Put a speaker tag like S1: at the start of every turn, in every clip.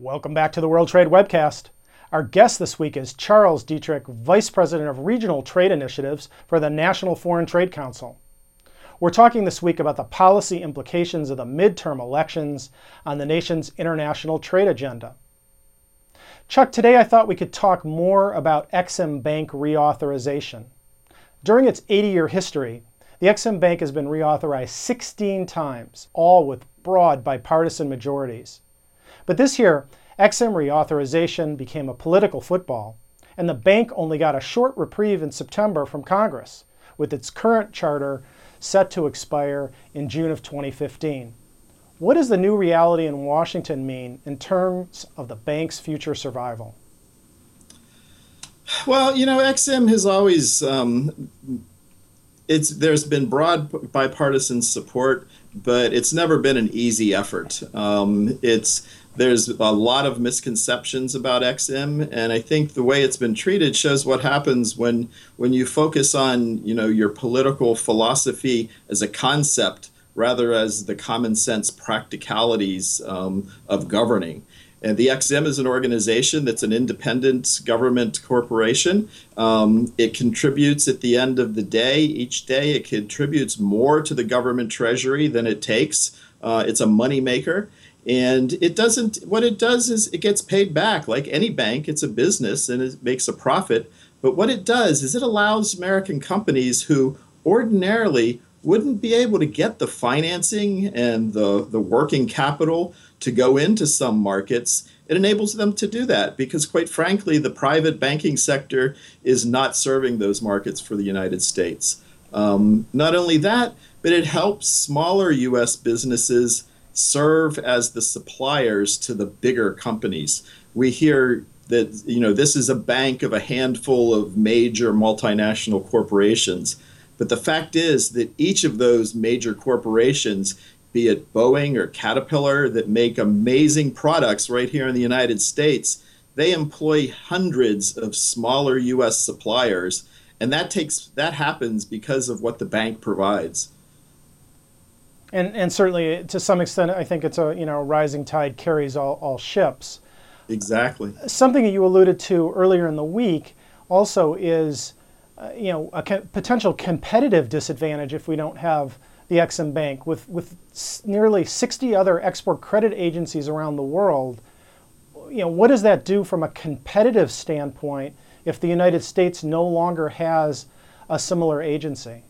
S1: Welcome back to the World Trade Webcast. Our guest this week is Charles Dittrich, Vice President of Regional Trade Initiatives for the National Foreign Trade Council. We're talking this week about the policy implications of the midterm elections on the nation's international trade agenda. Chuck, today I thought we could talk more about Exim Bank reauthorization. During its 80 year history, the Exim Bank has been reauthorized 16 times, all with broad bipartisan majorities. But this year, Exim reauthorization became a political football, and the bank only got a short reprieve in September from Congress, with its current charter set to expire in June of 2015. What does the new reality in Washington mean in terms of the bank's future survival?
S2: Well, you know, Exim has always um, it's there's been broad bipartisan support, but it's never been an easy effort. Um, it's there's a lot of misconceptions about Exim, and I think the way it's been treated shows what happens when when you focus on you know your political philosophy as a concept rather as the common sense practicalities um, of governing. And the Exim is an organization that's an independent government corporation. Um, it contributes at the end of the day, each day, it contributes more to the government treasury than it takes. Uh, it's a moneymaker and it doesn't what it does is it gets paid back like any bank it's a business and it makes a profit but what it does is it allows american companies who ordinarily wouldn't be able to get the financing and the, the working capital to go into some markets it enables them to do that because quite frankly the private banking sector is not serving those markets for the united states um, not only that but it helps smaller us businesses serve as the suppliers to the bigger companies. We hear that you know this is a bank of a handful of major multinational corporations, but the fact is that each of those major corporations, be it Boeing or Caterpillar, that make amazing products right here in the United States, they employ hundreds of smaller U.S. suppliers, and that takes that happens because of what the bank provides.
S1: And, and certainly, to some extent, I think it's a you know rising tide carries all, all ships.
S2: Exactly.
S1: Something that you alluded to earlier in the week also is, uh, you know, a co- potential competitive disadvantage if we don't have the Exim Bank with with s- nearly 60 other export credit agencies around the world. You know, what does that do from a competitive standpoint if the United States no longer has a similar agency?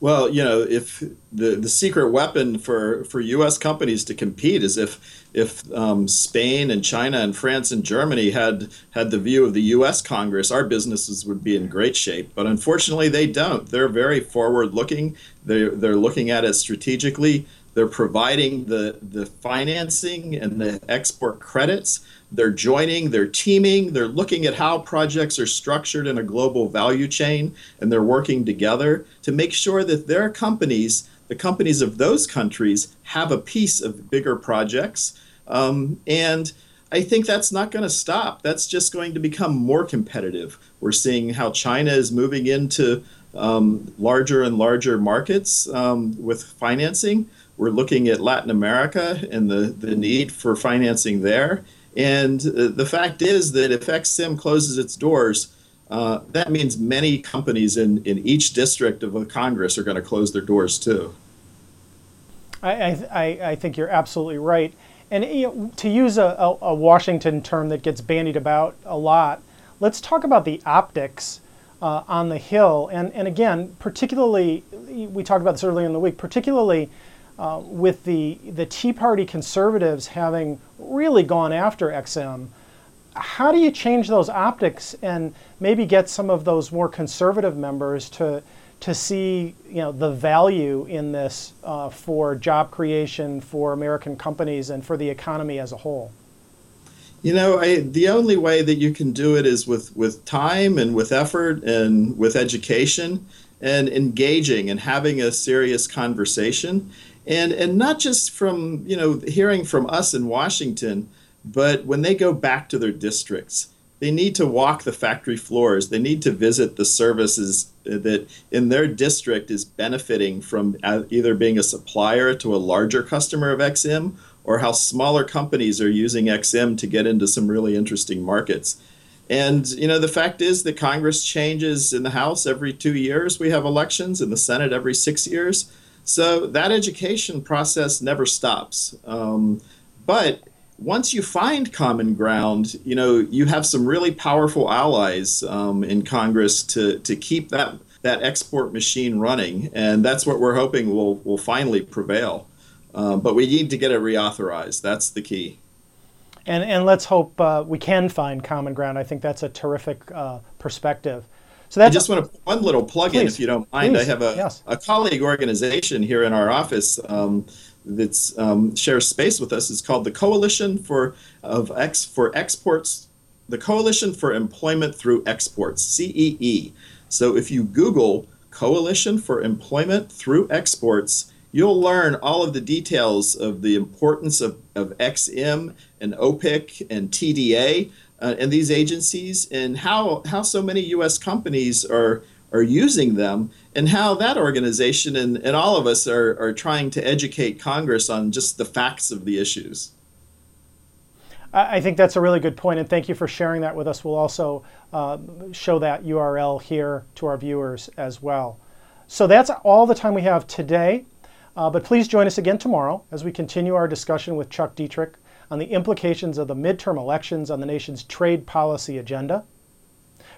S2: Well, you know, if the, the secret weapon for, for U.S. companies to compete is if if um, Spain and China and France and Germany had had the view of the U.S. Congress, our businesses would be in great shape. But unfortunately, they don't. They're very forward looking. They're they're looking at it strategically. They're providing the the financing and the export credits they're joining, they're teaming, they're looking at how projects are structured in a global value chain, and they're working together to make sure that their companies, the companies of those countries, have a piece of bigger projects. Um, and I think that's not going to stop. That's just going to become more competitive. We're seeing how China is moving into um, larger and larger markets um, with financing. We're looking at Latin America and the, the need for financing there. And uh, the fact is that if Exim closes its doors, uh, that means many companies in, in each district of Congress are going to close their doors too.
S1: I, I, I think you're absolutely right. And you know, to use a, a, a, Washington term that gets bandied about a lot, let's talk about the optics uh, on the Hill. And, and again, particularly, we talked about this earlier in the week, particularly uh, with the, the Tea Party conservatives having really gone after Exim, how do you change those optics and maybe get some of those more conservative members to, to see you know, the value in this uh, for job creation, for American companies, and for the economy as a whole?
S2: You know, I, the only way that you can do it is with, with time and with effort and with education and engaging and having a serious conversation and and not just from you know hearing from us in Washington, but when they go back to their districts, they need to walk the factory floors. They need to visit the services that in their district is benefiting from uh, either being a supplier to a larger customer of Exim or how smaller companies are using Exim to get into some really interesting markets. And you know, the fact is that Congress changes in the House every two years. We have elections in the Senate every six years. So that education process never stops. Um, but once you find common ground, you know you have some really powerful allies um, in Congress to to keep that that export machine running, and that's what we're hoping will will finally prevail. Uh, but we need to get it reauthorized. That's the key.
S1: And and let's hope uh, we can find common ground. I think that's a terrific uh, perspective.
S2: So that's I just want to put one little plug
S1: please,
S2: in, if you don't mind.
S1: Please.
S2: I have a,
S1: yes.
S2: a colleague organization here in our office. Um, that um, shares space with us is called the Coalition for of Ex for Exports, the Coalition for Employment Through Exports (CEE). So if you Google Coalition for Employment Through Exports, you'll learn all of the details of the importance of, of Exim and OPIC and TDA uh, and these agencies and how how so many U.S. companies are are using them and how that organization and, and all of us are, are trying to educate Congress on just the facts of the issues.
S1: I think that's a really good point, and thank you for sharing that with us. We'll also uh, show that URL here to our viewers as well. So that's all the time we have today, uh, but please join us again tomorrow as we continue our discussion with Chuck Dittrich on the implications of the midterm elections on the nation's trade policy agenda.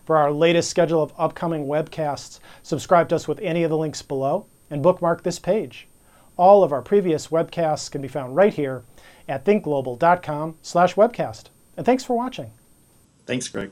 S1: For our latest schedule of upcoming webcasts, subscribe to us with any of the links below and bookmark this page. All of our previous webcasts can be found right here at thinkglobal.com slash webcast. And thanks for watching.
S2: Thanks, Greg.